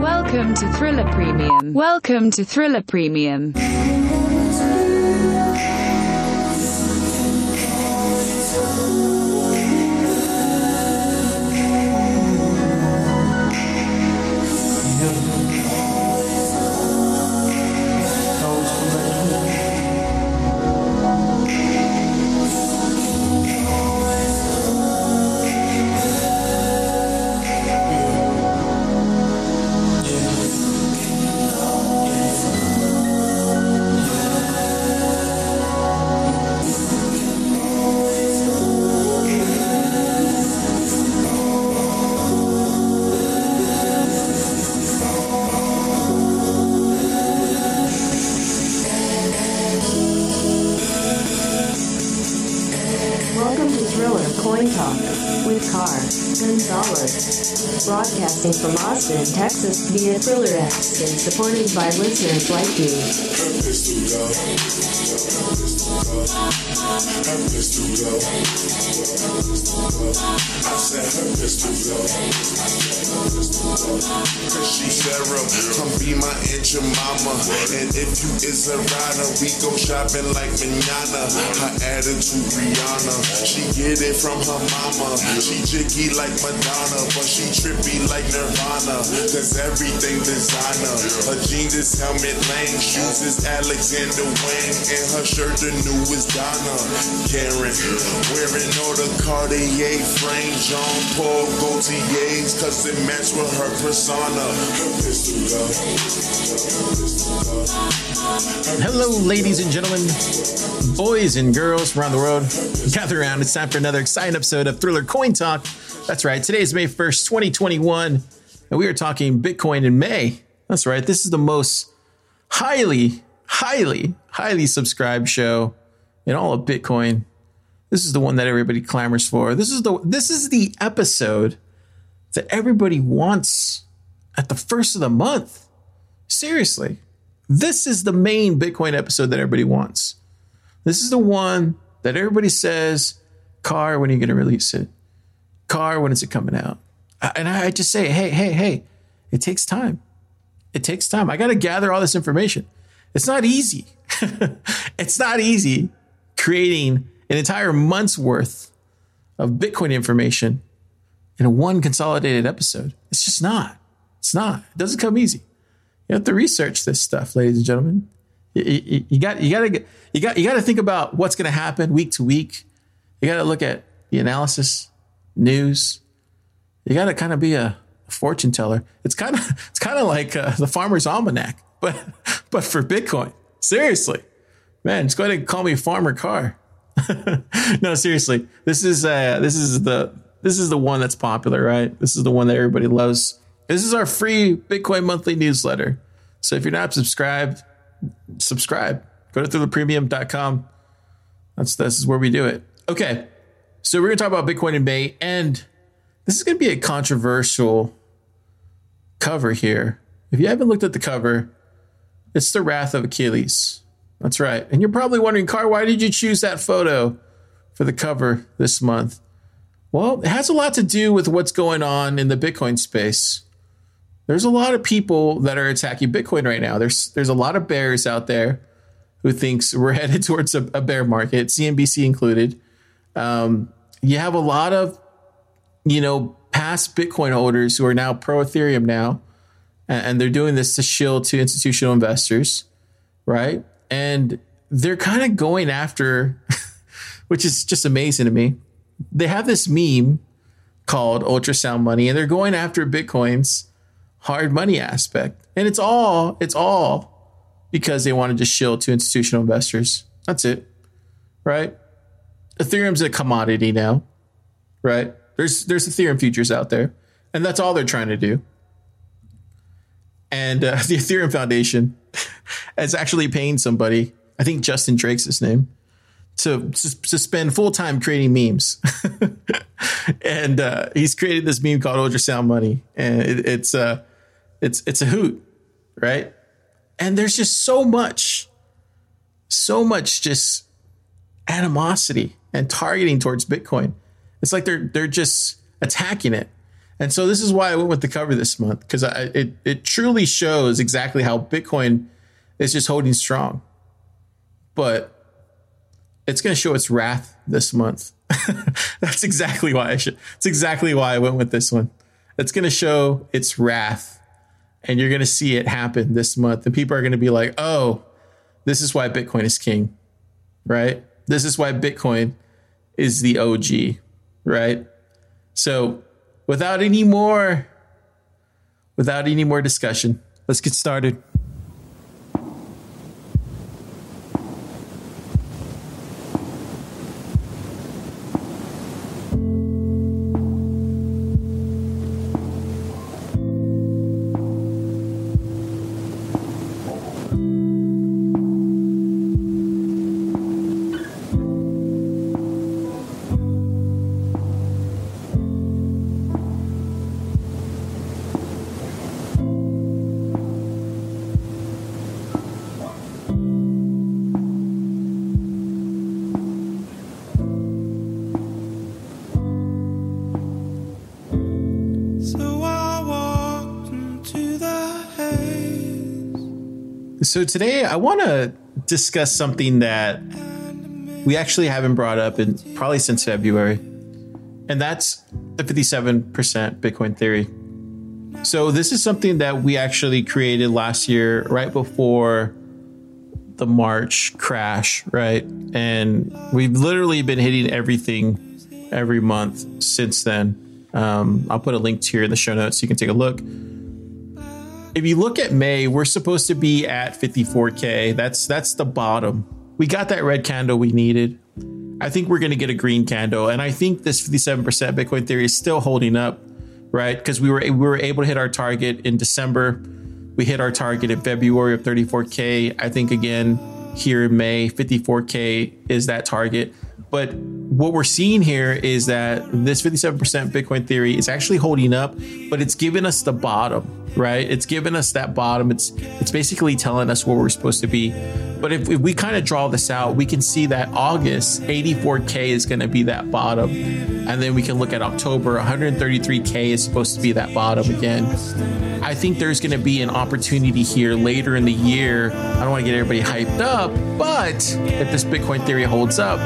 Welcome to Thriller Premium. Welcome to Thriller Premium. Broadcasting from Austin, Texas via Thriller X and supported by listeners like you. She Sarah, come be my your mama. And if you is a rider, we go shopping like manana. Her attitude Rihanna, she get it from her mama. She jiggy like Madonna, but she trippy like Nirvana. Cause everything designer. Her jeans is Helmut Lang, shoes is Alexander Wang, and her shirt the newest Donna. Karan, wearing all the Cartier frame, Jean Paul Gaultier's, with her persona. Hello, ladies and gentlemen, boys and girls around the world. Gather around. It's time for another exciting episode of Thriller Coin Talk. That's right. Today is May 1st, 2021, and we are talking Bitcoin in May. That's right. This is the most highly, highly, highly subscribed show in all of Bitcoin. This is the one that everybody clamors for. This is the this is the episode that everybody wants at the first of the month. Seriously. This is the main Bitcoin episode that everybody wants. This is the one that everybody says, Car, when are you going to release it? Car, when is it coming out? And I just say, hey, hey, hey, it takes time. It takes time. I got to gather all this information. It's not easy. it's not easy creating an entire month's worth of Bitcoin information in a one consolidated episode. It's just not. It's not. It doesn't come easy. You have to research this stuff, ladies and gentlemen. You, you, you got you got to you got you got to think about what's going to happen week to week. You got to look at the analysis, news. You got to kind of be a fortune teller. It's kind of it's kind of like uh, the Farmer's Almanac, but but for Bitcoin. Seriously, man, just go ahead and call me Farmer Car. no, seriously, this is uh, this is the this is the one that's popular, right? This is the one that everybody loves. This is our free Bitcoin monthly newsletter. So if you're not subscribed, subscribe. Go to thrillerpremium.com. That's this is where we do it. Okay. So we're gonna talk about Bitcoin in May, and this is gonna be a controversial cover here. If you haven't looked at the cover, it's the Wrath of Achilles. That's right. And you're probably wondering, Car, why did you choose that photo for the cover this month? Well, it has a lot to do with what's going on in the Bitcoin space. There's a lot of people that are attacking Bitcoin right now. There's there's a lot of bears out there who thinks we're headed towards a, a bear market, CNBC included. Um, you have a lot of you know past Bitcoin holders who are now pro Ethereum now, and, and they're doing this to shield to institutional investors, right? And they're kind of going after, which is just amazing to me. They have this meme called ultrasound money, and they're going after Bitcoin's hard money aspect. And it's all, it's all because they wanted to shield to institutional investors. That's it. Right? Ethereum's a commodity now. Right? There's there's Ethereum futures out there. And that's all they're trying to do. And uh, the Ethereum Foundation is actually paying somebody, I think Justin Drake's his name, to, to, spend full time creating memes. and uh, he's created this meme called Ultrasound Money. And it, it's, uh, it's, it's a hoot, right? And there's just so much, so much just animosity and targeting towards Bitcoin. It's like they're they're just attacking it. And so this is why I went with the cover this month because it it truly shows exactly how Bitcoin is just holding strong. But it's going to show its wrath this month. That's exactly why I should. It's exactly why I went with this one. It's going to show its wrath, and you're going to see it happen this month. And people are going to be like, "Oh, this is why Bitcoin is king, right? This is why Bitcoin is the OG, right?" So, without any more, without any more discussion, let's get started. So today I want to discuss something that we actually haven't brought up in probably since February, and that's the 57% Bitcoin theory. So this is something that we actually created last year, right before the March crash, right? And we've literally been hitting everything every month since then. Um, I'll put a link to here in the show notes so you can take a look if you look at May, we're supposed to be at 54k. That's that's the bottom. We got that red candle we needed. I think we're going to get a green candle, and I think this 57% Bitcoin theory is still holding up, right? Because we were we were able to hit our target in December. We hit our target in February of 34k. I think again here in May, 54k is that target. But what we're seeing here is that this 57% Bitcoin theory is actually holding up, but it's giving us the bottom, right? It's giving us that bottom. It's it's basically telling us where we're supposed to be. But if, if we kind of draw this out, we can see that August 84k is going to be that bottom, and then we can look at October 133k is supposed to be that bottom again. I think there's going to be an opportunity here later in the year. I don't want to get everybody hyped up, but if this Bitcoin theory holds up,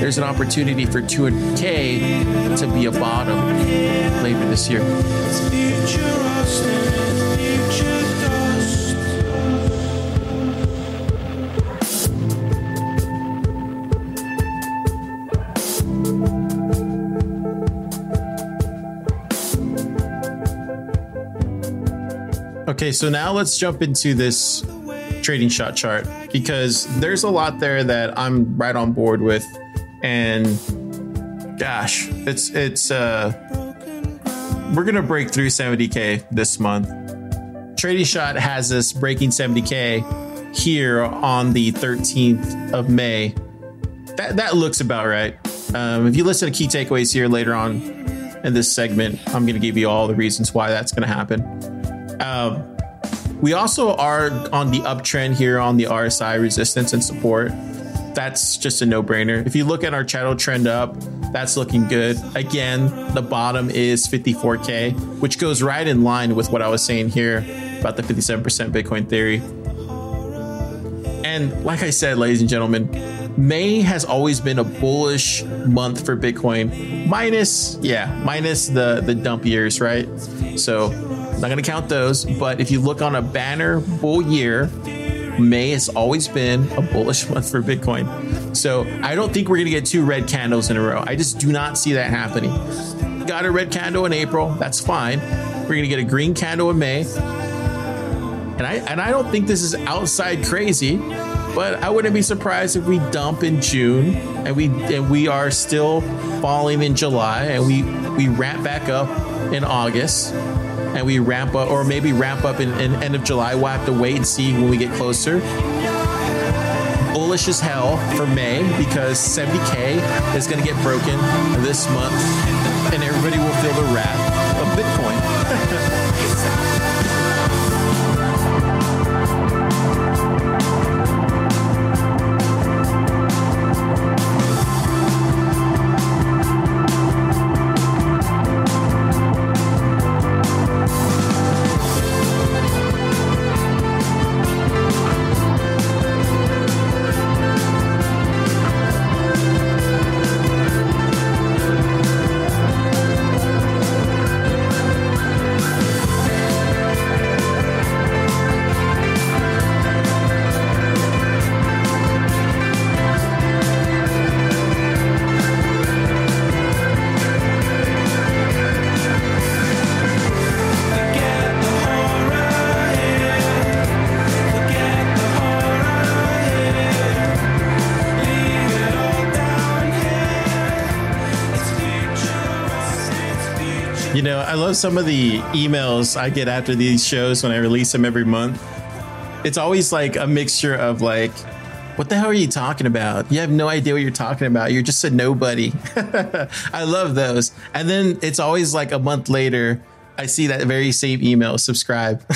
there's an opportunity for 200K to be a bottom later this year. Okay, so now let's jump into this trading shot chart because there's a lot there that I'm right on board with and gosh, it's it's uh we're gonna break through 70k this month. Trading Shot has us breaking 70k here on the 13th of May. That that looks about right. Um, if you listen to key takeaways here later on in this segment, I'm gonna give you all the reasons why that's gonna happen. Um, we also are on the uptrend here on the RSI resistance and support that's just a no brainer. If you look at our channel trend up, that's looking good. Again, the bottom is 54K, which goes right in line with what I was saying here about the 57% Bitcoin theory. And like I said, ladies and gentlemen, May has always been a bullish month for Bitcoin, minus, yeah, minus the, the dump years, right? So, not gonna count those, but if you look on a banner bull year, May has always been a bullish month for Bitcoin. So I don't think we're going to get two red candles in a row. I just do not see that happening. Got a red candle in April. That's fine. We're going to get a green candle in May. And I and I don't think this is outside crazy, but I wouldn't be surprised if we dump in June and we and we are still falling in July and we we ramp back up in August and we ramp up, or maybe ramp up in, in end of July. We'll have to wait and see when we get closer. Bullish as hell for May because 70K is going to get broken this month, and everybody will feel the wrath some of the emails I get after these shows when I release them every month. It's always like a mixture of like, what the hell are you talking about? You have no idea what you're talking about. You're just a nobody. I love those. And then it's always like a month later, I see that very same email, subscribe.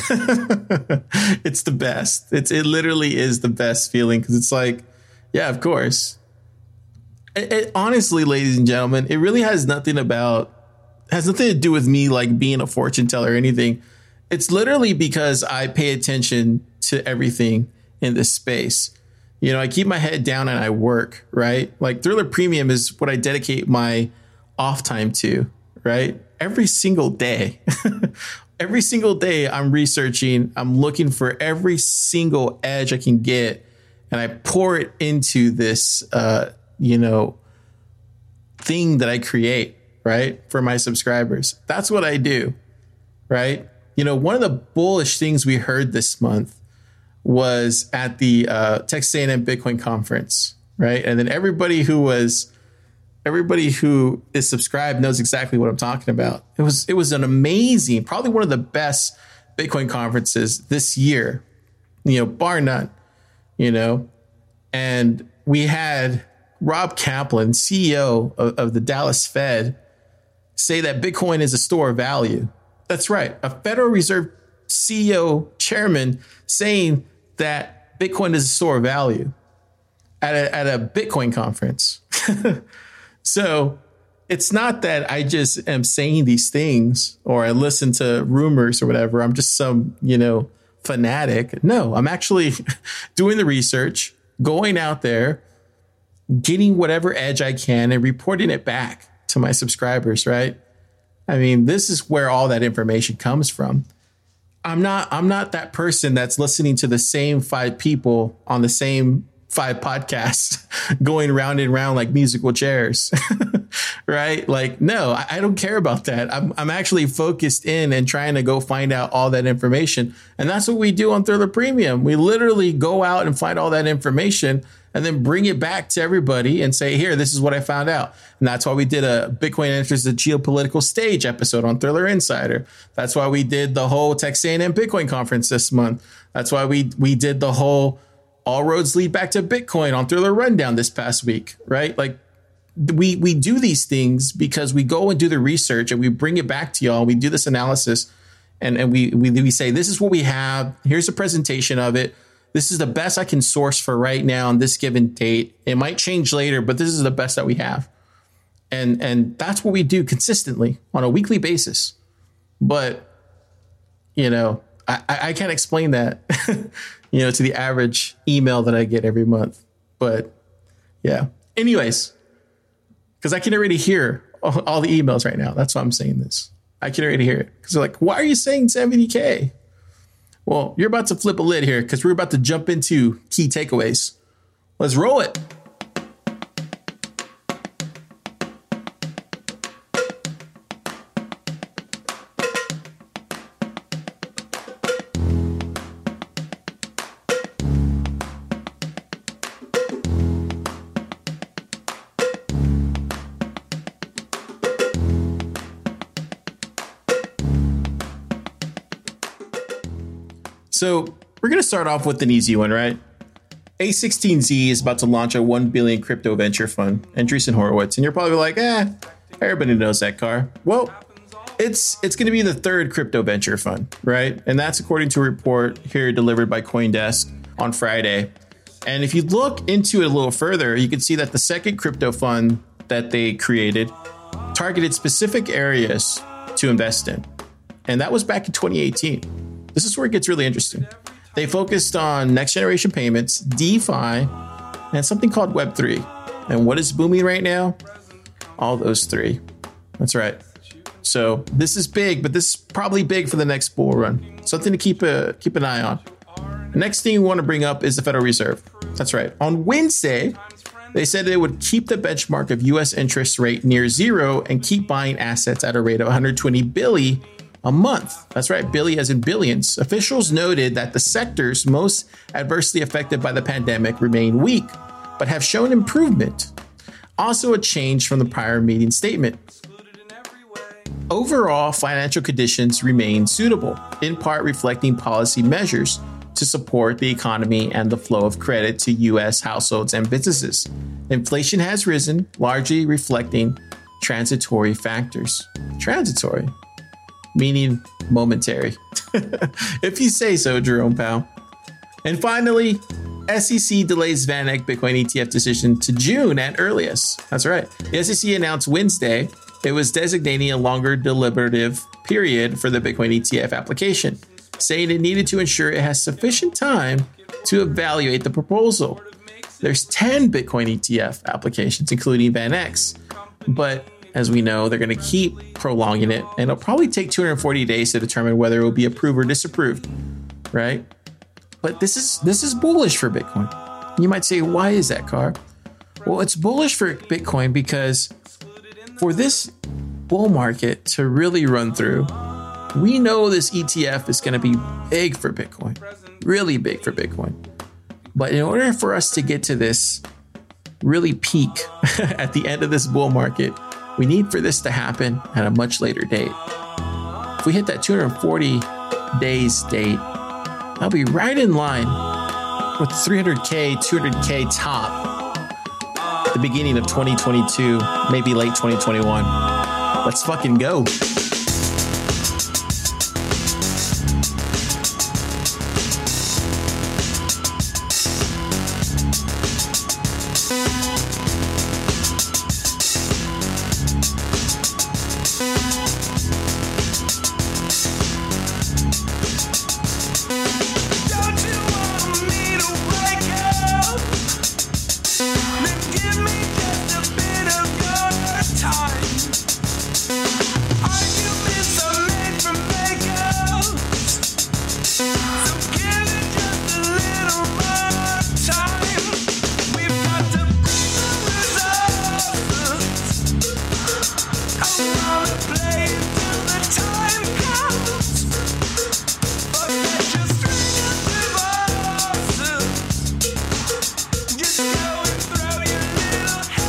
it's the best. It's it literally is the best feeling because it's like, yeah, of course. It, it, honestly, ladies and gentlemen, it really has nothing about has nothing to do with me like being a fortune teller or anything. It's literally because I pay attention to everything in this space. You know, I keep my head down and I work, right? Like Thriller Premium is what I dedicate my off time to, right? Every single day. every single day I'm researching, I'm looking for every single edge I can get and I pour it into this uh, you know, thing that I create, right? For my subscribers. That's what I do, right? You know, one of the bullish things we heard this month was at the uh, Texas A&M Bitcoin conference, right? And then everybody who was everybody who is subscribed knows exactly what I'm talking about. It was it was an amazing, probably one of the best Bitcoin conferences this year, you know, bar none, you know. And we had Rob Kaplan, CEO of, of the Dallas Fed, say that Bitcoin is a store of value. That's right. A Federal Reserve CEO chairman saying that Bitcoin is a store of value at a, at a Bitcoin conference. so it's not that I just am saying these things or I listen to rumors or whatever. I'm just some, you know, fanatic. No, I'm actually doing the research, going out there, getting whatever edge I can and reporting it back to my subscribers, right? I mean, this is where all that information comes from. I'm not I'm not that person that's listening to the same five people on the same five podcasts going round and round like musical chairs. right? Like, no, I, I, don't care about that. I'm, I'm actually focused in and trying to go find out all that information. And that's what we do on Thriller Premium. We literally go out and find all that information and then bring it back to everybody and say, here, this is what I found out. And that's why we did a Bitcoin enters the geopolitical stage episode on Thriller Insider. That's why we did the whole Texas A&M Bitcoin conference this month. That's why we, we did the whole all roads lead back to Bitcoin on Thriller Rundown this past week, right? Like we, we do these things because we go and do the research and we bring it back to y'all. We do this analysis and, and we, we, we say, this is what we have. Here's a presentation of it this is the best I can source for right now on this given date. It might change later, but this is the best that we have. And and that's what we do consistently on a weekly basis. But you know, I, I can't explain that, you know, to the average email that I get every month. But yeah. Anyways, because I can already hear all, all the emails right now. That's why I'm saying this. I can already hear it. Because they're like, why are you saying 70K? Well, you're about to flip a lid here because we're about to jump into key takeaways. Let's roll it. So we're going to start off with an easy one, right? A16Z is about to launch a 1 billion crypto venture fund, Andreessen Horowitz. And you're probably like, eh, everybody knows that car. Well, it's it's going to be the third crypto venture fund, right? And that's according to a report here delivered by CoinDesk on Friday. And if you look into it a little further, you can see that the second crypto fund that they created targeted specific areas to invest in. And that was back in 2018. This is where it gets really interesting. They focused on next generation payments, DeFi, and something called Web3. And what is booming right now? All those three. That's right. So this is big, but this is probably big for the next bull run. Something to keep a keep an eye on. Next thing we want to bring up is the Federal Reserve. That's right. On Wednesday, they said they would keep the benchmark of US interest rate near zero and keep buying assets at a rate of 120 billion a month. That's right, billion as in billions. Officials noted that the sectors most adversely affected by the pandemic remain weak, but have shown improvement. Also, a change from the prior meeting statement. Overall, financial conditions remain suitable, in part reflecting policy measures to support the economy and the flow of credit to U.S. households and businesses. Inflation has risen, largely reflecting transitory factors. Transitory, meaning momentary. if you say so, Jerome Powell. And finally, SEC delays VanEck Bitcoin ETF decision to June at earliest. That's right. The SEC announced Wednesday it was designating a longer deliberative period for the Bitcoin ETF application, saying it needed to ensure it has sufficient time to evaluate the proposal. There's 10 Bitcoin ETF applications, including VanEck's, but as we know, they're going to keep prolonging it, and it'll probably take 240 days to determine whether it will be approved or disapproved, right? But this is this is bullish for Bitcoin. You might say, why is that, Car? Well, it's bullish for Bitcoin because for this bull market to really run through, we know this ETF is going to be big for Bitcoin, really big for Bitcoin. But in order for us to get to this really peak at the end of this bull market, we need for this to happen at a much later date. If we hit that 240 days date, I'll be right in line with 300K, 200K top the beginning of 2022, maybe late 2021. Let's fucking go.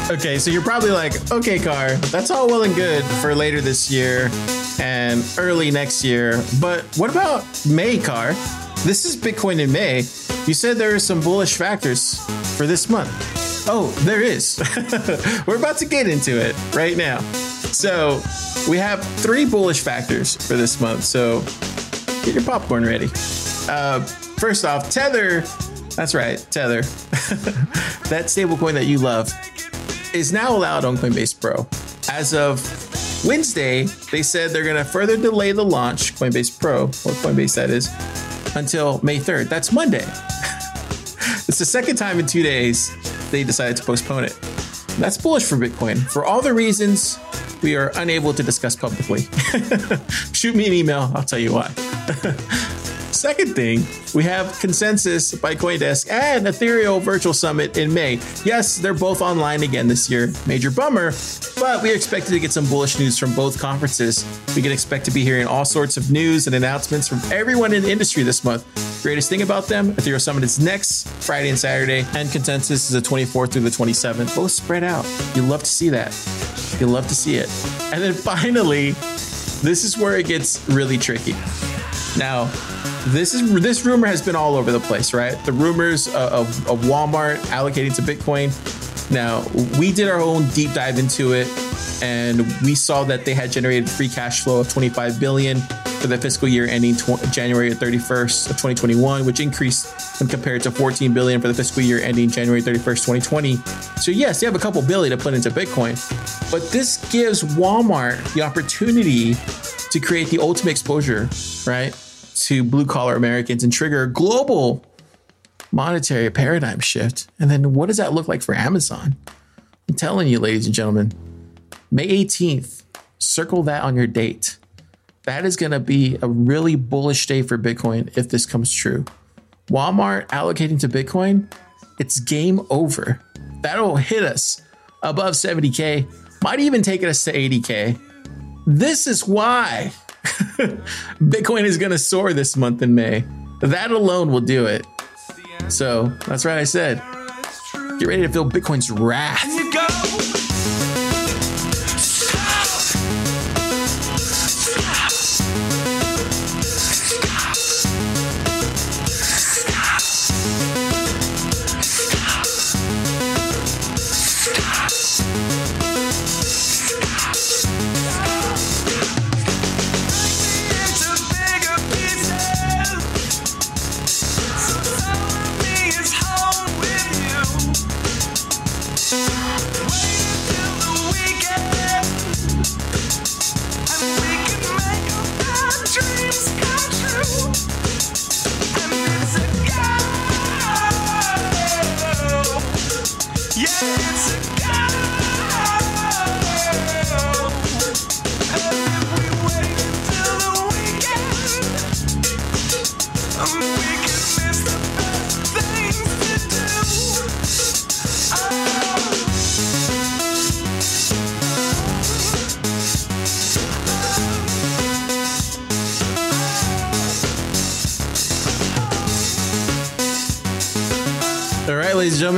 Okay, so you're probably like, okay, Car, that's all well and good for later this year and early next year. But what about May, Car? This is Bitcoin in May. You said there are some bullish factors for this month. Oh, there is. We're about to get into it right now. So, we have three bullish factors for this month. So, get your popcorn ready. Uh, first off, Tether. That's right, Tether. that stablecoin that you love is now allowed on Coinbase Pro. As of Wednesday, they said they're going to further delay the launch, Coinbase Pro, or Coinbase that is, until May 3rd. That's Monday. it's the second time in two days they decided to postpone it. That's bullish for Bitcoin for all the reasons we are unable to discuss publicly. Shoot me an email, I'll tell you why. Second thing, we have consensus by Coindesk and Ethereal Virtual Summit in May. Yes, they're both online again this year. Major bummer, but we are expected to get some bullish news from both conferences. We can expect to be hearing all sorts of news and announcements from everyone in the industry this month. Greatest thing about them, Ethereal Summit is next Friday and Saturday, and Consensus is the 24th through the 27th. Both spread out. You love to see that. You love to see it. And then finally, this is where it gets really tricky. Now, this is this rumor has been all over the place, right? The rumors uh, of, of Walmart allocating to Bitcoin. Now, we did our own deep dive into it, and we saw that they had generated free cash flow of 25 billion for the fiscal year ending tw- January 31st of 2021, which increased when compared to 14 billion for the fiscal year ending January 31st, 2020. So yes, they have a couple billion to put into Bitcoin, but this gives Walmart the opportunity to create the ultimate exposure, right, to blue collar Americans and trigger a global monetary paradigm shift. And then what does that look like for Amazon? I'm telling you, ladies and gentlemen, May 18th, circle that on your date. That is going to be a really bullish day for Bitcoin if this comes true. Walmart allocating to Bitcoin, it's game over. That'll hit us above 70K, might even take us to 80K. This is why Bitcoin is going to soar this month in May. That alone will do it. So that's right, I said. Get ready to feel Bitcoin's wrath.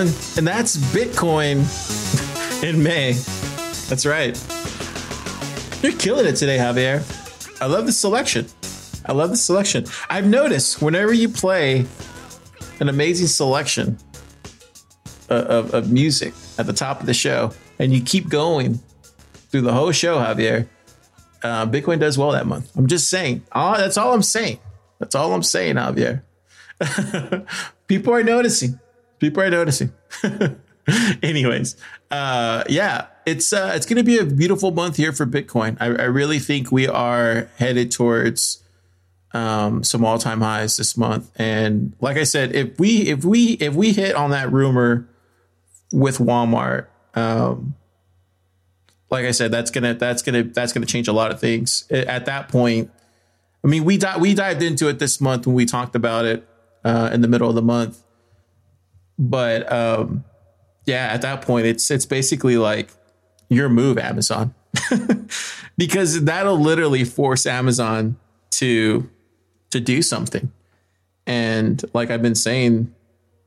And that's Bitcoin in May. That's right. You're killing it today, Javier. I love the selection. I love the selection. I've noticed whenever you play an amazing selection uh, of, of music at the top of the show and you keep going through the whole show, Javier, uh, Bitcoin does well that month. I'm just saying. Oh, that's all I'm saying. That's all I'm saying, Javier. People are noticing. People are noticing. Anyways, uh, yeah, it's uh, it's going to be a beautiful month here for Bitcoin. I, I really think we are headed towards um, some all time highs this month. And like I said, if we if we if we hit on that rumor with Walmart, um, like I said, that's gonna that's gonna that's gonna change a lot of things. At that point, I mean, we di- we dived into it this month when we talked about it uh, in the middle of the month. But um, yeah, at that point, it's it's basically like your move, Amazon, because that'll literally force Amazon to to do something. And like I've been saying,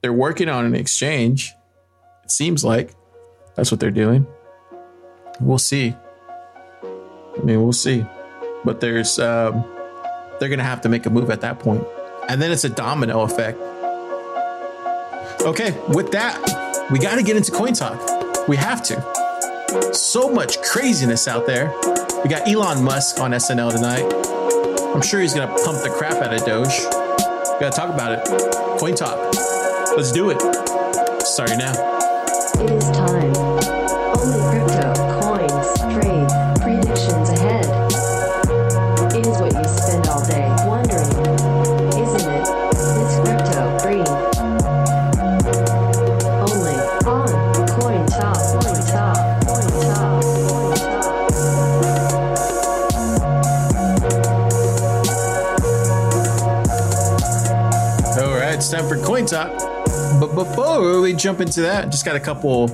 they're working on an exchange. It seems like that's what they're doing. We'll see. I mean, we'll see. But there's um, they're gonna have to make a move at that point, and then it's a domino effect. Okay, with that, we got to get into coin talk. We have to. So much craziness out there. We got Elon Musk on SNL tonight. I'm sure he's gonna pump the crap out of Doge. We gotta talk about it. Coin talk. Let's do it. Starting now. It is time. But before we jump into that, just got a couple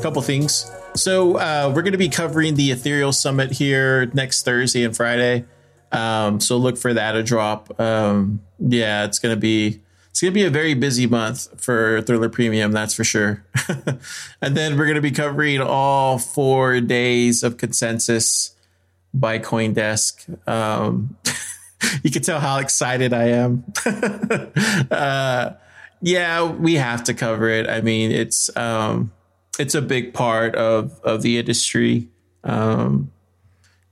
couple things. So uh, we're going to be covering the Ethereal Summit here next Thursday and Friday. Um, so look for that to drop. Um, yeah, it's going to be it's going to be a very busy month for Thriller Premium, that's for sure. and then we're going to be covering all four days of consensus by CoinDesk. Um, you can tell how excited I am. uh, yeah, we have to cover it. I mean, it's um, it's a big part of of the industry. Um,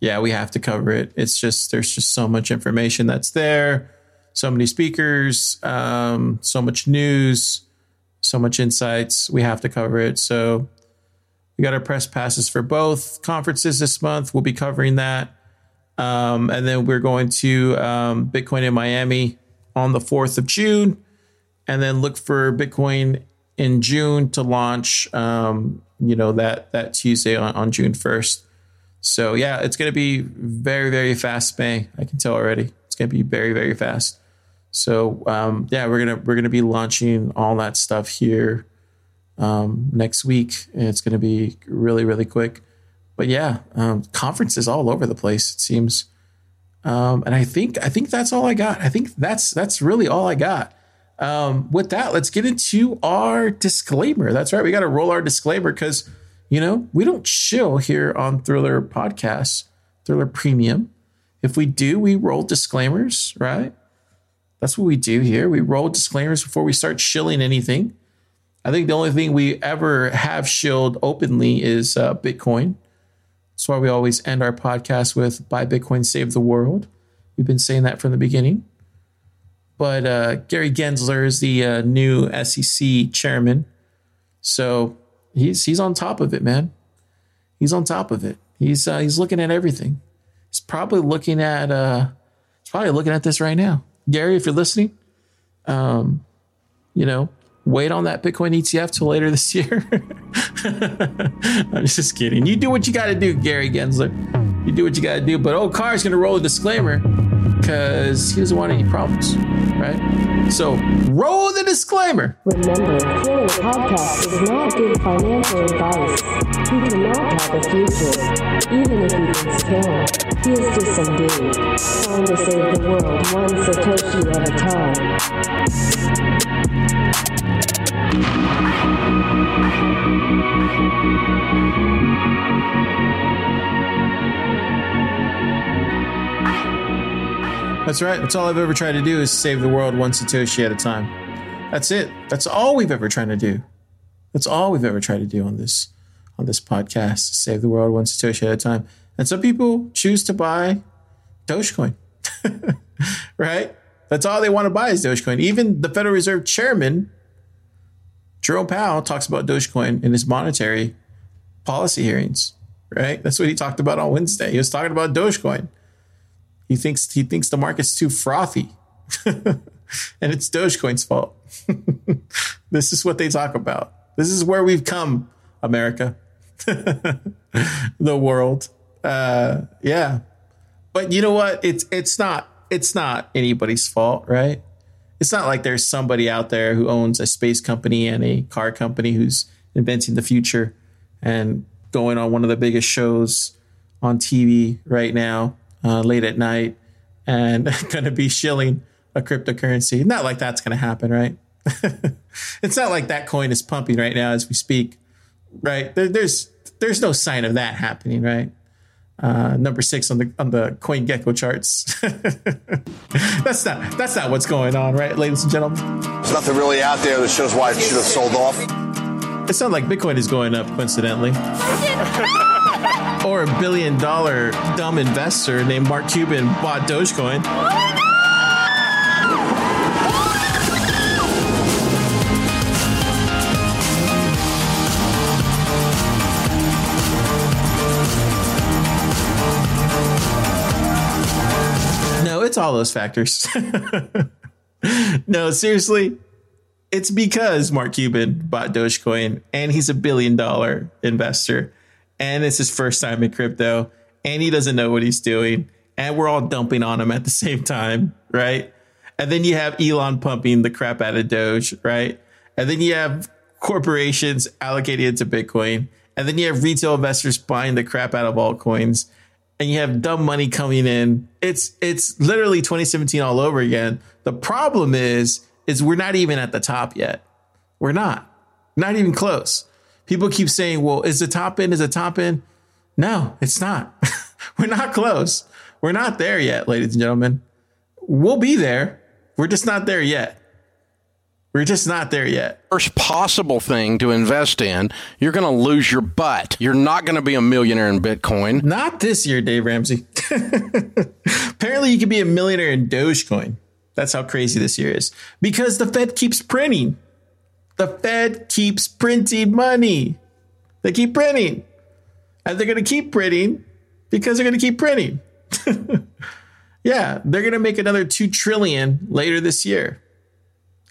yeah, we have to cover it. It's just there's just so much information that's there, so many speakers, um, so much news, so much insights. We have to cover it. So we got our press passes for both conferences this month. We'll be covering that. Um, and then we're going to um, Bitcoin in Miami on the 4th of June. And then look for Bitcoin in June to launch, um, you know, that, that Tuesday on, on June 1st. So, yeah, it's going to be very, very fast May. I can tell already. It's going to be very, very fast. So, um, yeah, we're to, we're to be launching all that stuff here um, next week. And it's going to be really, really quick but yeah, um, conferences all over the place. It seems, um, and I think I think that's all I got. I think that's that's really all I got. Um, with that, let's get into our disclaimer. That's right, we got to roll our disclaimer because you know we don't chill here on Thriller Podcasts, Thriller Premium. If we do, we roll disclaimers, right? That's what we do here. We roll disclaimers before we start shilling anything. I think the only thing we ever have shilled openly is uh, Bitcoin. That's why we always end our podcast with Buy Bitcoin, Save the World. We've been saying that from the beginning. But uh, Gary Gensler is the uh, new SEC chairman. So he's he's on top of it, man. He's on top of it. He's uh, he's looking at everything. He's probably looking at uh, he's probably looking at this right now. Gary, if you're listening, um, you know, wait on that Bitcoin ETF till later this year. I'm just kidding. You do what you got to do, Gary Gensler. You do what you got to do. But old Carr's going to roll a disclaimer because he doesn't want any problems, right? So roll the disclaimer. Remember, Thriller Podcast does not give financial advice. He cannot have a future, even if he thinks can. He is just some dude trying to save the world one Satoshi at a time. That's right. That's all I've ever tried to do is save the world one Satoshi at a time. That's it. That's all we've ever tried to do. That's all we've ever tried to do on this on this podcast. Save the world one Satoshi at a time. And some people choose to buy Dogecoin. right? That's all they want to buy is Dogecoin. Even the Federal Reserve chairman, Jerome Powell, talks about Dogecoin in his monetary policy hearings. Right? That's what he talked about on Wednesday. He was talking about Dogecoin. He thinks he thinks the market's too frothy. and it's Dogecoin's fault. this is what they talk about. This is where we've come, America. the world. Uh, yeah. But you know what? It's it's not it's not anybody's fault, right? It's not like there's somebody out there who owns a space company and a car company who's inventing the future and going on one of the biggest shows on TV right now, uh, late at night, and going to be shilling a cryptocurrency. Not like that's going to happen, right? it's not like that coin is pumping right now as we speak, right? There, there's there's no sign of that happening, right? Uh, number six on the on the Coin Gecko charts. that's not that's not what's going on, right, ladies and gentlemen? There's nothing really out there that shows why it should have sold off. It's not like Bitcoin is going up coincidentally. Or a billion dollar dumb investor named Mark Cuban bought Dogecoin. No, it's all those factors. no, seriously, it's because Mark Cuban bought Dogecoin and he's a billion dollar investor and it's his first time in crypto and he doesn't know what he's doing and we're all dumping on him at the same time, right? And then you have Elon pumping the crap out of Doge, right? And then you have corporations allocating it to Bitcoin. And then you have retail investors buying the crap out of altcoins. And you have dumb money coming in. It's it's literally 2017 all over again. The problem is is we're not even at the top yet. We're not. Not even close. People keep saying, "Well, is the top end is the top end?" No, it's not. we're not close. We're not there yet, ladies and gentlemen. We'll be there. We're just not there yet. We're just not there yet. Worst possible thing to invest in, you're going to lose your butt. You're not going to be a millionaire in Bitcoin. Not this year, Dave Ramsey. Apparently, you can be a millionaire in Dogecoin. That's how crazy this year is. Because the Fed keeps printing. The Fed keeps printing money. They keep printing. And they're going to keep printing because they're going to keep printing. yeah, they're going to make another 2 trillion later this year.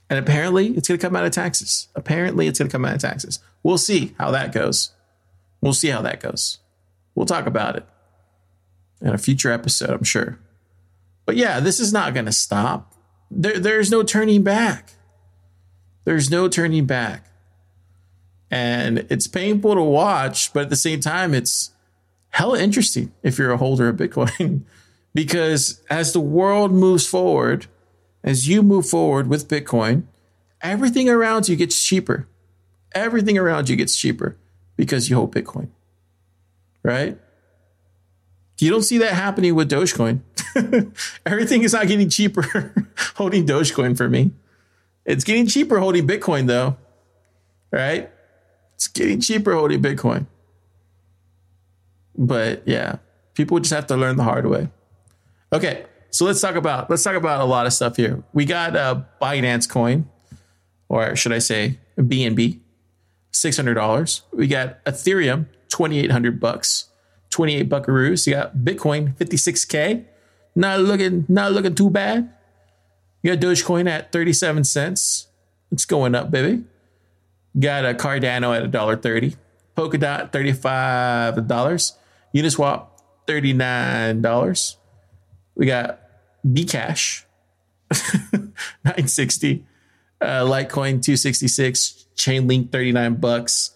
And apparently, it's going to come out of taxes. Apparently, it's going to come out of taxes. We'll see how that goes. We'll see how that goes. We'll talk about it in a future episode, I'm sure. But yeah, this is not going to stop. There, there's no turning back. There's no turning back. And it's painful to watch, but at the same time, it's hella interesting if you're a holder of Bitcoin. because as the world moves forward, as you move forward with Bitcoin, everything around you gets cheaper. Everything around you gets cheaper because you hold Bitcoin. Right? You don't see that happening with Dogecoin. Everything is not getting cheaper holding Dogecoin for me. It's getting cheaper holding Bitcoin though. Right? It's getting cheaper holding Bitcoin. But yeah, people just have to learn the hard way. Okay, so let's talk about let's talk about a lot of stuff here. We got uh, Binance Coin, or should I say BNB, six hundred dollars. We got Ethereum, twenty eight hundred bucks, twenty eight buckaroos. You got Bitcoin, fifty six k. Not looking not looking too bad. You got Dogecoin at thirty seven cents. It's going up, baby. Got a Cardano at $1.30. Polkadot, $35. Uniswap, $39. We got Bcash, 960. Uh, Litecoin, 266. Chainlink, 39 bucks.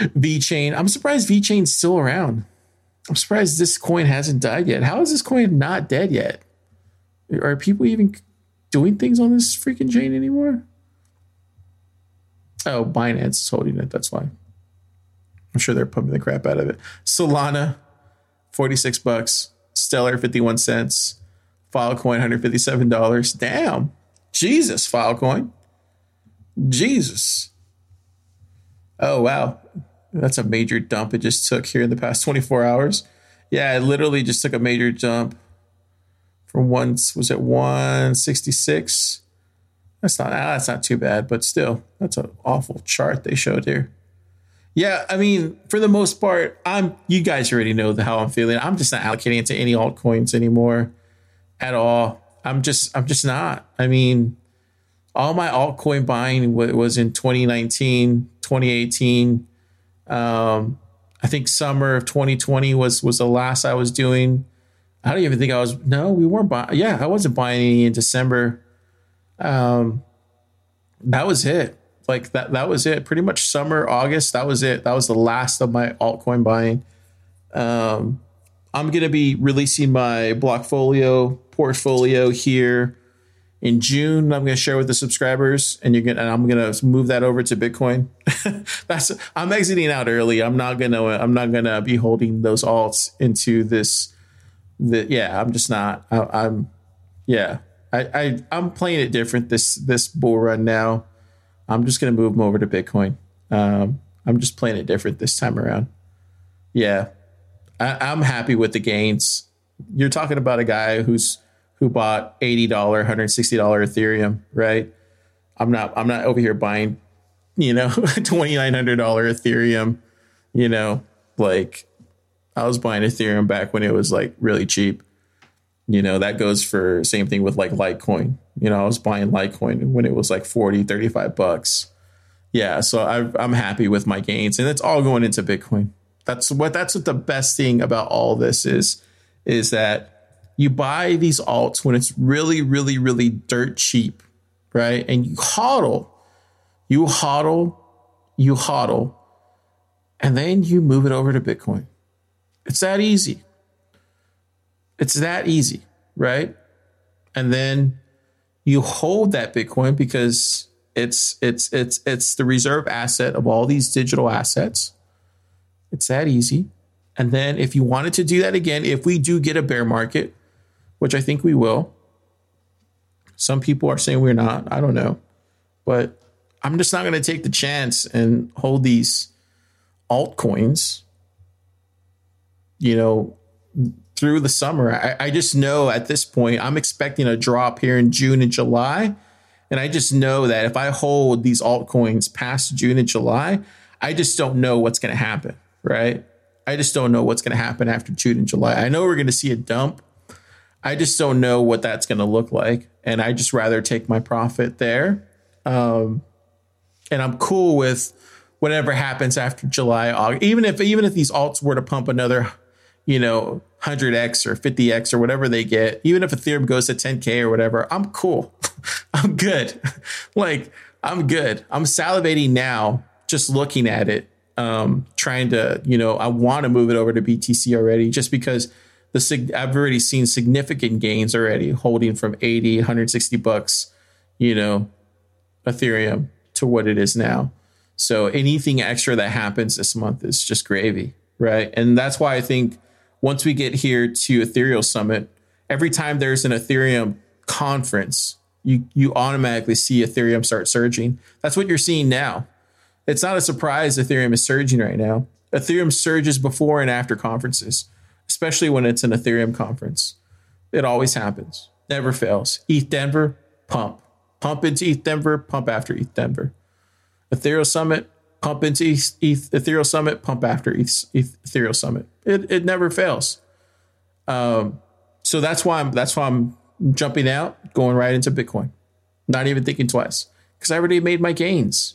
VeChain. I'm surprised VeChain's still around. I'm surprised this coin hasn't died yet. How is this coin not dead yet? Are people even doing things on this freaking chain anymore? Oh, Binance is holding it. That's why. I'm sure they're pumping the crap out of it. Solana, 46 bucks. Stellar, 51 cents. Filecoin, $157. Damn. Jesus, Filecoin. Jesus. Oh, wow. That's a major dump it just took here in the past 24 hours. Yeah, it literally just took a major jump once was it 166? That's not ah, that's not too bad, but still, that's an awful chart they showed here. Yeah, I mean, for the most part, I'm you guys already know the, how I'm feeling. I'm just not allocating it to any altcoins anymore at all. I'm just I'm just not. I mean, all my altcoin buying was in 2019, 2018. Um, I think summer of 2020 was was the last I was doing. I don't even think I was. No, we weren't buying. Yeah, I wasn't buying any in December. Um, that was it. Like that. That was it. Pretty much summer, August. That was it. That was the last of my altcoin buying. Um, I'm gonna be releasing my Blockfolio portfolio here in June. I'm gonna share with the subscribers, and you're gonna. And I'm gonna move that over to Bitcoin. That's. I'm exiting out early. I'm not gonna. I'm not gonna be holding those alts into this the yeah i'm just not I, i'm yeah. I, I i'm playing it different this this bull run now. I'm just gonna move them over to bitcoin. Um i'm just playing it different this time around. Yeah. I, i'm happy with the gains. You're talking about a guy who's who bought $80 $160 ethereum right? I'm not i'm not over here buying you know $2900 ethereum you know like I was buying Ethereum back when it was like really cheap. You know, that goes for same thing with like Litecoin. You know, I was buying Litecoin when it was like 40, 35 bucks. Yeah, so I, I'm happy with my gains and it's all going into Bitcoin. That's what that's what the best thing about all this is is that you buy these alts when it's really really really dirt cheap, right? And you hodl. You hodl, you hodl, and then you move it over to Bitcoin. It's that easy. It's that easy, right? And then you hold that Bitcoin because it's it's it's it's the reserve asset of all these digital assets. It's that easy. And then if you wanted to do that again, if we do get a bear market, which I think we will. Some people are saying we're not. I don't know. But I'm just not going to take the chance and hold these altcoins you know, through the summer. I, I just know at this point, I'm expecting a drop here in June and July. And I just know that if I hold these altcoins past June and July, I just don't know what's going to happen, right? I just don't know what's going to happen after June and July. I know we're going to see a dump. I just don't know what that's going to look like. And I just rather take my profit there. Um, and I'm cool with whatever happens after July, August. Even if even if these alts were to pump another you know, 100x or 50x or whatever they get, even if Ethereum goes to 10K or whatever, I'm cool. I'm good. like, I'm good. I'm salivating now just looking at it, um, trying to, you know, I want to move it over to BTC already just because the sig- I've already seen significant gains already holding from 80, 160 bucks, you know, Ethereum to what it is now. So anything extra that happens this month is just gravy, right? And that's why I think once we get here to Ethereal Summit, every time there's an Ethereum conference, you you automatically see Ethereum start surging. That's what you're seeing now. It's not a surprise Ethereum is surging right now. Ethereum surges before and after conferences, especially when it's an Ethereum conference. It always happens. Never fails. ETH Denver, pump. Pump into ETH Denver, pump after ETH Denver. Ethereal Summit, pump into ETH, ETH Ethereal Summit, pump after ETH, ETH Ethereal Summit. It it never fails. Um, so that's why I'm that's why I'm jumping out, going right into Bitcoin, not even thinking twice. because I already made my gains.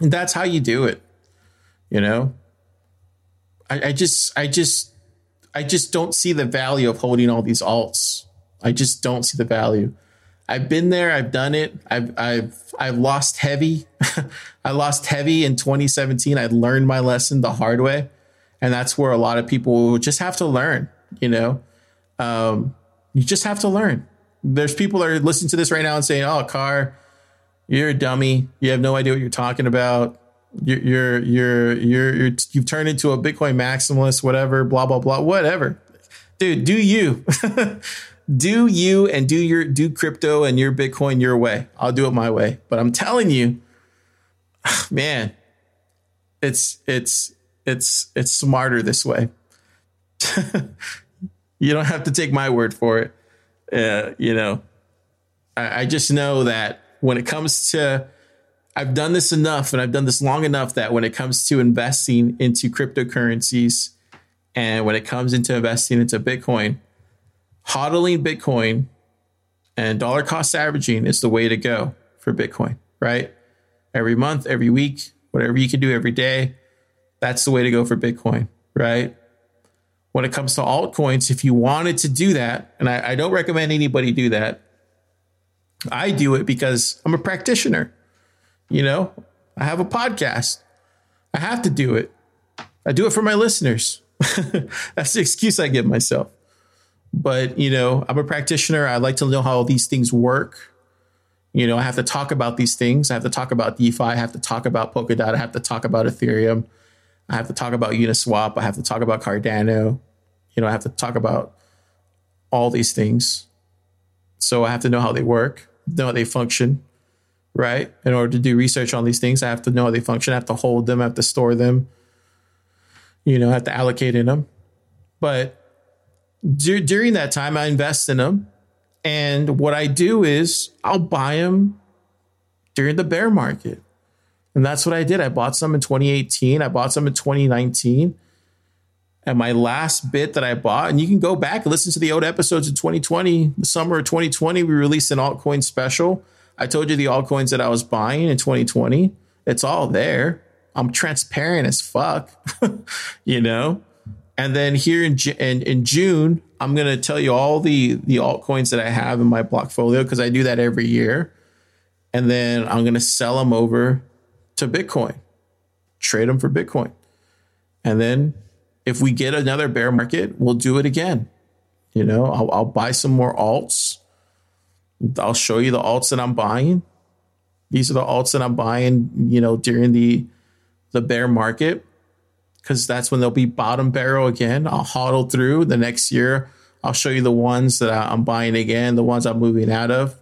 And that's how you do it. You know? I, I just I just I just don't see the value of holding all these alts. I just don't see the value. I've been there, I've done it. I've I've I've lost heavy. I lost heavy in 2017. I learned my lesson the hard way. And that's where a lot of people just have to learn, you know. Um, you just have to learn. There's people that are listening to this right now and saying, "Oh, car, you're a dummy. You have no idea what you're talking about. You're you're you're you're, you're you've turned into a Bitcoin maximalist, whatever, blah blah blah, whatever." Dude, do you? do you and do your do crypto and your Bitcoin your way. I'll do it my way. But I'm telling you, man, it's it's it's it's smarter this way. you don't have to take my word for it. Uh, you know, I, I just know that when it comes to I've done this enough and I've done this long enough that when it comes to investing into cryptocurrencies and when it comes into investing into Bitcoin, hodling Bitcoin and dollar cost averaging is the way to go for Bitcoin, right? Every month, every week, whatever you can do every day, that's the way to go for Bitcoin, right? When it comes to altcoins, if you wanted to do that, and I, I don't recommend anybody do that, I do it because I'm a practitioner. You know, I have a podcast. I have to do it. I do it for my listeners. That's the excuse I give myself. But, you know, I'm a practitioner. I like to know how these things work. You know, I have to talk about these things. I have to talk about DeFi. I have to talk about Polkadot. I have to talk about Ethereum. I have to talk about Uniswap. I have to talk about Cardano. You know, I have to talk about all these things. So I have to know how they work, know how they function, right? In order to do research on these things, I have to know how they function. I have to hold them, I have to store them, you know, I have to allocate in them. But dur- during that time, I invest in them. And what I do is I'll buy them during the bear market. And that's what I did. I bought some in 2018. I bought some in 2019. And my last bit that I bought, and you can go back and listen to the old episodes in 2020, the summer of 2020, we released an altcoin special. I told you the altcoins that I was buying in 2020. It's all there. I'm transparent as fuck, you know? And then here in, in, in June, I'm going to tell you all the, the altcoins that I have in my portfolio because I do that every year. And then I'm going to sell them over to Bitcoin, trade them for Bitcoin. And then if we get another bear market, we'll do it again. You know, I'll, I'll buy some more alts. I'll show you the alts that I'm buying. These are the alts that I'm buying, you know, during the the bear market because that's when they'll be bottom barrel again. I'll hodl through the next year. I'll show you the ones that I'm buying again, the ones I'm moving out of.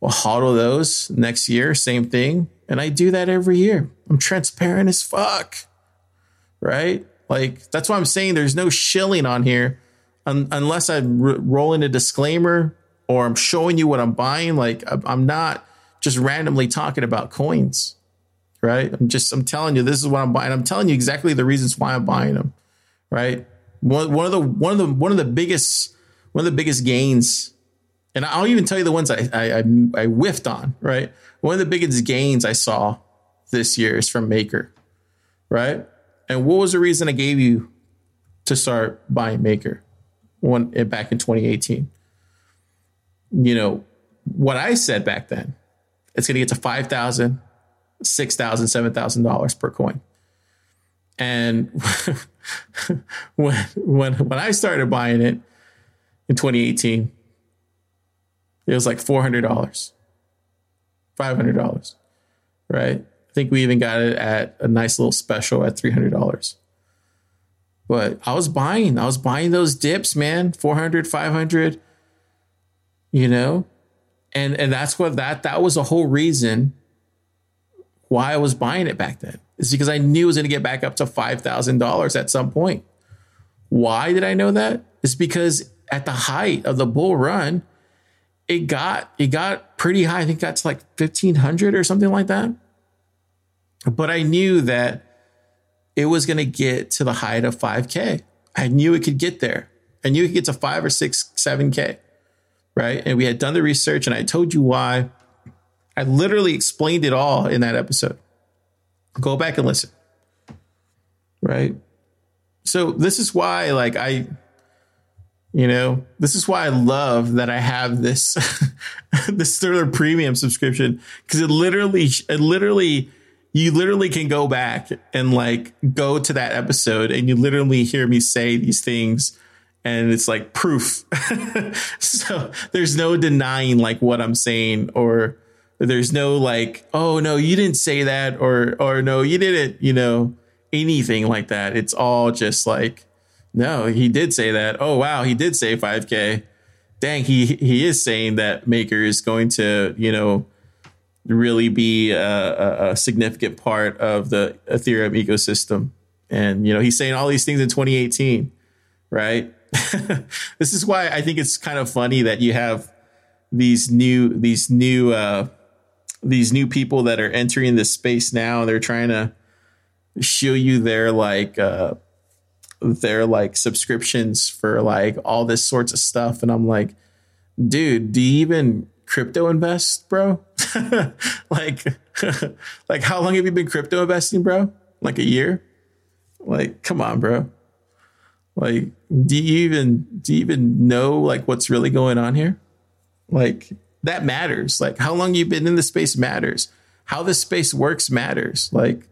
We'll hodl those next year, same thing. And I do that every year. I'm transparent as fuck. Right? Like, that's why I'm saying there's no shilling on here un- unless I r- roll in a disclaimer or I'm showing you what I'm buying. Like, I'm not just randomly talking about coins right? I'm just I'm telling you this is what I'm buying. I'm telling you exactly the reasons why I'm buying them, right? One, one of the one of the one of the biggest one of the biggest gains, and I'll even tell you the ones I I, I, whiffed on, right? One of the biggest gains I saw this year is from Maker, right? And what was the reason I gave you to start buying Maker one eh, back in 2018? You know what I said back then. It's going to get to five thousand six thousand, seven thousand dollars per coin. And when when when I started buying it in 2018, it was like four hundred dollars, five hundred dollars, right? I think we even got it at a nice little special at three hundred dollars. But I was buying, I was buying those dips, man, 400, 500, you know? And and that's what that that was the whole reason why I was buying it back then. Is because I knew it was going to get back up to $5,000 at some point. Why did I know that? It's because at the height of the bull run, it got it got pretty high. I think that's like 1500 or something like that. But I knew that it was going to get to the height of 5k. I knew it could get there. I knew it could get to 5 or 6 7k. Right? And we had done the research and I told you why I literally explained it all in that episode. Go back and listen. Right? So this is why like I you know, this is why I love that I have this this Thriller premium subscription cuz it literally it literally you literally can go back and like go to that episode and you literally hear me say these things and it's like proof. so there's no denying like what I'm saying or there's no like oh no you didn't say that or or no you didn't you know anything like that. It's all just like no he did say that. Oh wow he did say 5k. Dang he he is saying that Maker is going to you know really be a, a, significant part of the Ethereum ecosystem. And you know he's saying all these things in 2018, right? this is why I think it's kind of funny that you have these new these new uh, these new people that are entering this space now. They're trying to show you their like uh, their like subscriptions for like all this sorts of stuff, and I'm like, dude, do you even crypto invest, bro? like, like how long have you been crypto investing, bro? Like a year? Like, come on, bro. Like, do you even do you even know like what's really going on here? Like that matters. Like how long you've been in the space matters. How this space works matters. Like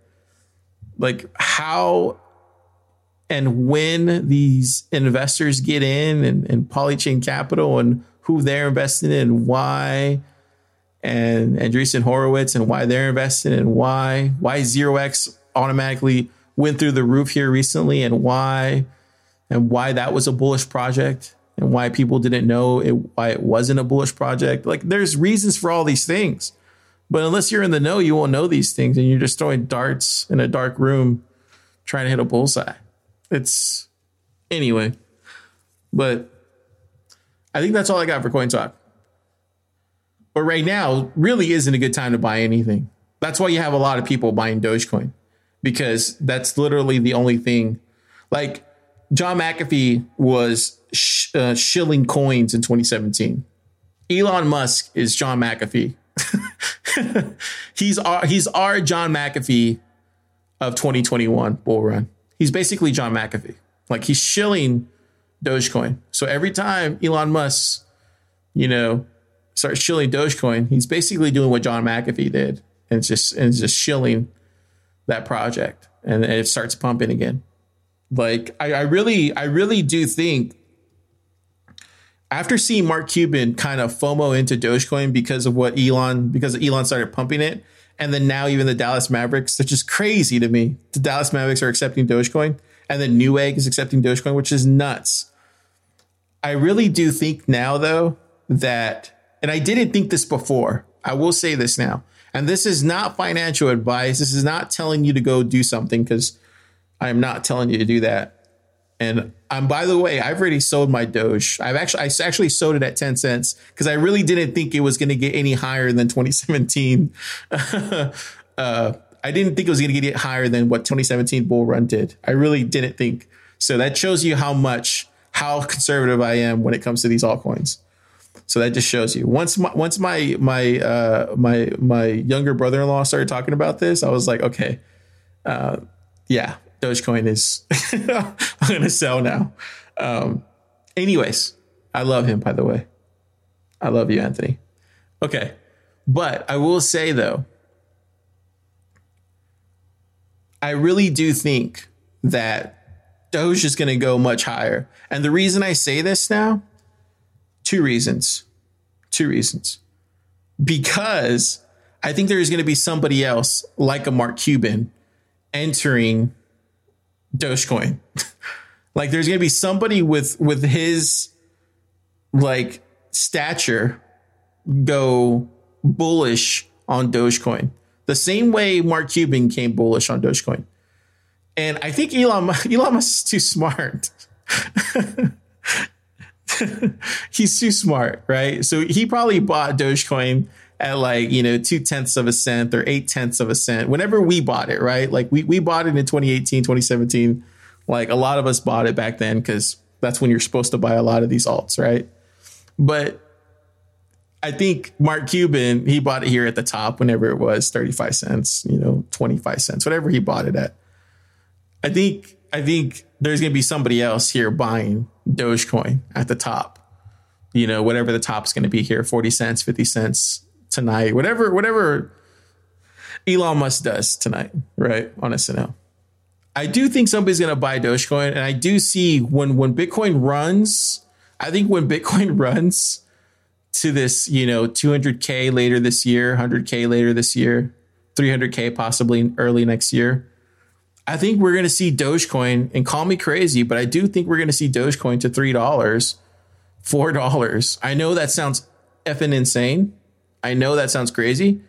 like how and when these investors get in and, and polychain capital and who they're investing in and why and Andreessen Horowitz and why they're investing and why why zero X automatically went through the roof here recently and why and why that was a bullish project and why people didn't know it, why it wasn't a bullish project. Like there's reasons for all these things. But unless you're in the know, you won't know these things and you're just throwing darts in a dark room trying to hit a bullseye. It's anyway. But I think that's all I got for Coin Talk. But right now really isn't a good time to buy anything. That's why you have a lot of people buying Dogecoin because that's literally the only thing. Like John McAfee was sh- uh, shilling coins in 2017. Elon Musk is John McAfee. he's our, he's our John McAfee of 2021 bull run. He's basically John McAfee. Like he's shilling Dogecoin. So every time Elon Musk, you know, starts shilling Dogecoin, he's basically doing what John McAfee did, and just and just shilling that project, and it starts pumping again. Like I, I really, I really do think after seeing Mark Cuban kind of FOMO into Dogecoin because of what Elon, because Elon started pumping it, and then now even the Dallas Mavericks, which is crazy to me. The Dallas Mavericks are accepting Dogecoin, and then Newegg is accepting Dogecoin, which is nuts. I really do think now, though, that, and I didn't think this before. I will say this now, and this is not financial advice. This is not telling you to go do something because I am not telling you to do that. And I'm by the way, I've already sold my Doge. I've actually I actually sold it at 10 cents because I really didn't think it was going to get any higher than 2017. uh, I didn't think it was going to get higher than what 2017 bull run did. I really didn't think. So that shows you how much how conservative I am when it comes to these altcoins. So that just shows you. Once my once my my uh, my my younger brother in law started talking about this, I was like, okay, uh, yeah, Dogecoin is I'm gonna sell now. Um, anyways, I love him. By the way, I love you, Anthony. Okay, but I will say though, I really do think that Doge is going to go much higher. And the reason I say this now, two reasons. Two reasons. Because I think there is going to be somebody else like a Mark Cuban entering Dogecoin. like there's going to be somebody with with his like stature go bullish on Dogecoin. The same way Mark Cuban came bullish on Dogecoin. And I think Elon Elon Musk is too smart. He's too smart, right? So he probably bought Dogecoin at like, you know, two tenths of a cent or eight tenths of a cent whenever we bought it, right? Like we, we bought it in 2018, 2017. Like a lot of us bought it back then because that's when you're supposed to buy a lot of these alts, right? But I think Mark Cuban, he bought it here at the top whenever it was 35 cents, you know, 25 cents, whatever he bought it at. I think I think there's gonna be somebody else here buying Dogecoin at the top. You know, whatever the top's gonna be here, 40 cents, 50 cents tonight, whatever, whatever Elon Musk does tonight, right? On SNL. I do think somebody's gonna buy Dogecoin, and I do see when when Bitcoin runs, I think when Bitcoin runs to this, you know, 200k later this year, 100k later this year, 300k possibly early next year. I think we're going to see Dogecoin, and call me crazy, but I do think we're going to see Dogecoin to three dollars, four dollars. I know that sounds effing insane. I know that sounds crazy,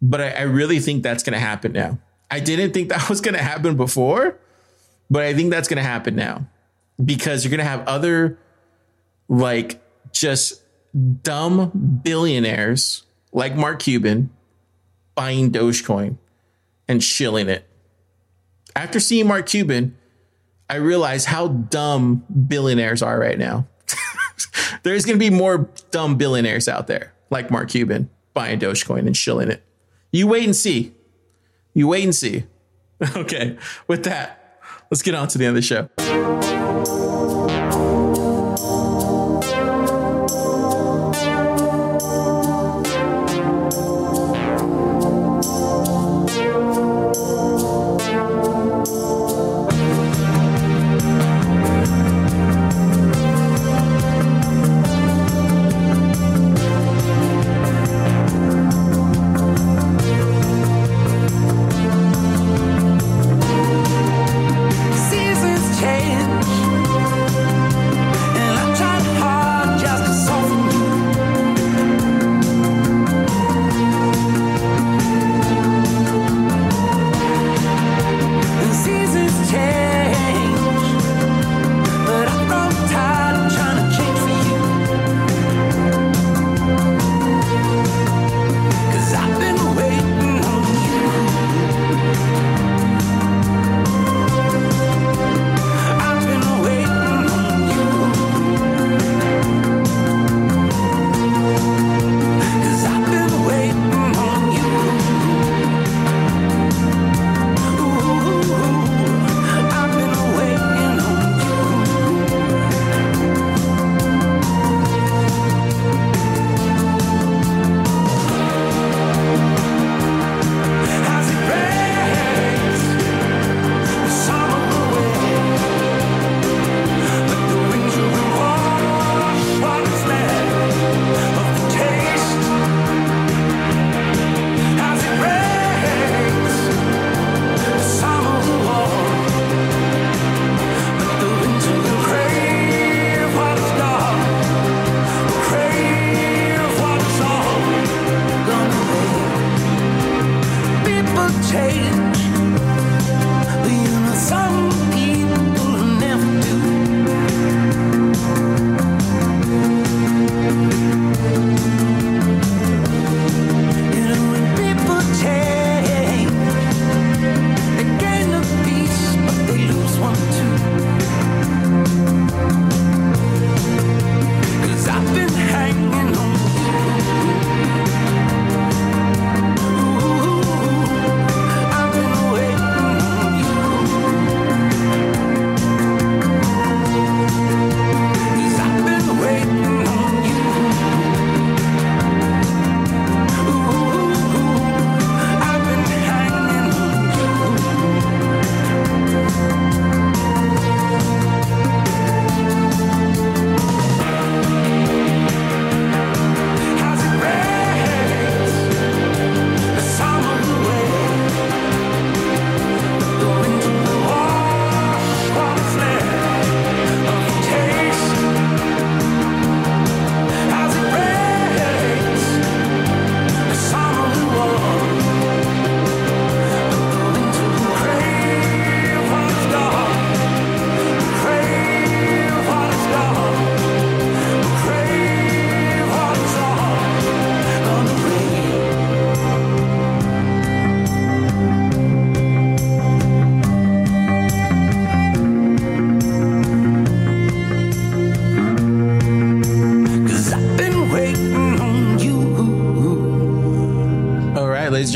but I, I really think that's going to happen now. I didn't think that was going to happen before, but I think that's going to happen now because you're going to have other like just dumb billionaires like Mark Cuban buying Dogecoin and shilling it. After seeing Mark Cuban, I realized how dumb billionaires are right now. There's going to be more dumb billionaires out there like Mark Cuban buying Dogecoin and shilling it. You wait and see. You wait and see. Okay, with that, let's get on to the end of the show.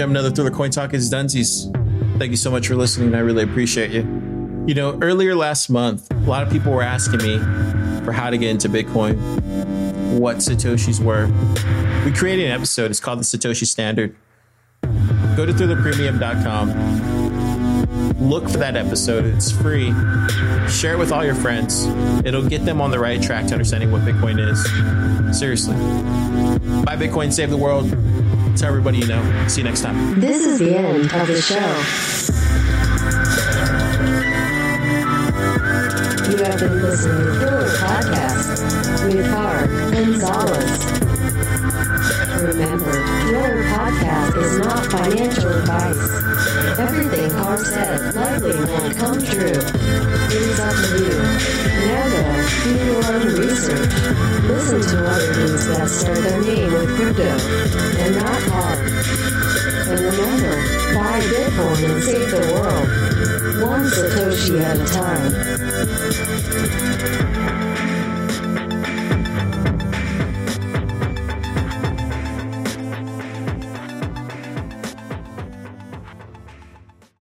Gentlemen, another Thriller Coin Talk is Dunsies. Thank you so much for listening. I really appreciate you. You know, earlier last month, a lot of people were asking me for how to get into Bitcoin, what Satoshis were. We created an episode. It's called the Satoshi Standard. Go to thrillerpremium.com. Look for that episode. It's free. Share it with all your friends. It'll get them on the right track to understanding what Bitcoin is. Seriously. Buy Bitcoin, save the world. Tell everybody you know. See you next time. This is the end of the show. You have been listening to Thriller Podcast with Harp Gonzalez. Remember, Thriller Podcast is not financial advice. Everything Harp said likely won't come true. It is up to you. Now though, do your own research. Listen to other dudes that start their name with crypto and not Harp. And remember, buy Bitcoin and save the world. One Satoshi at a time.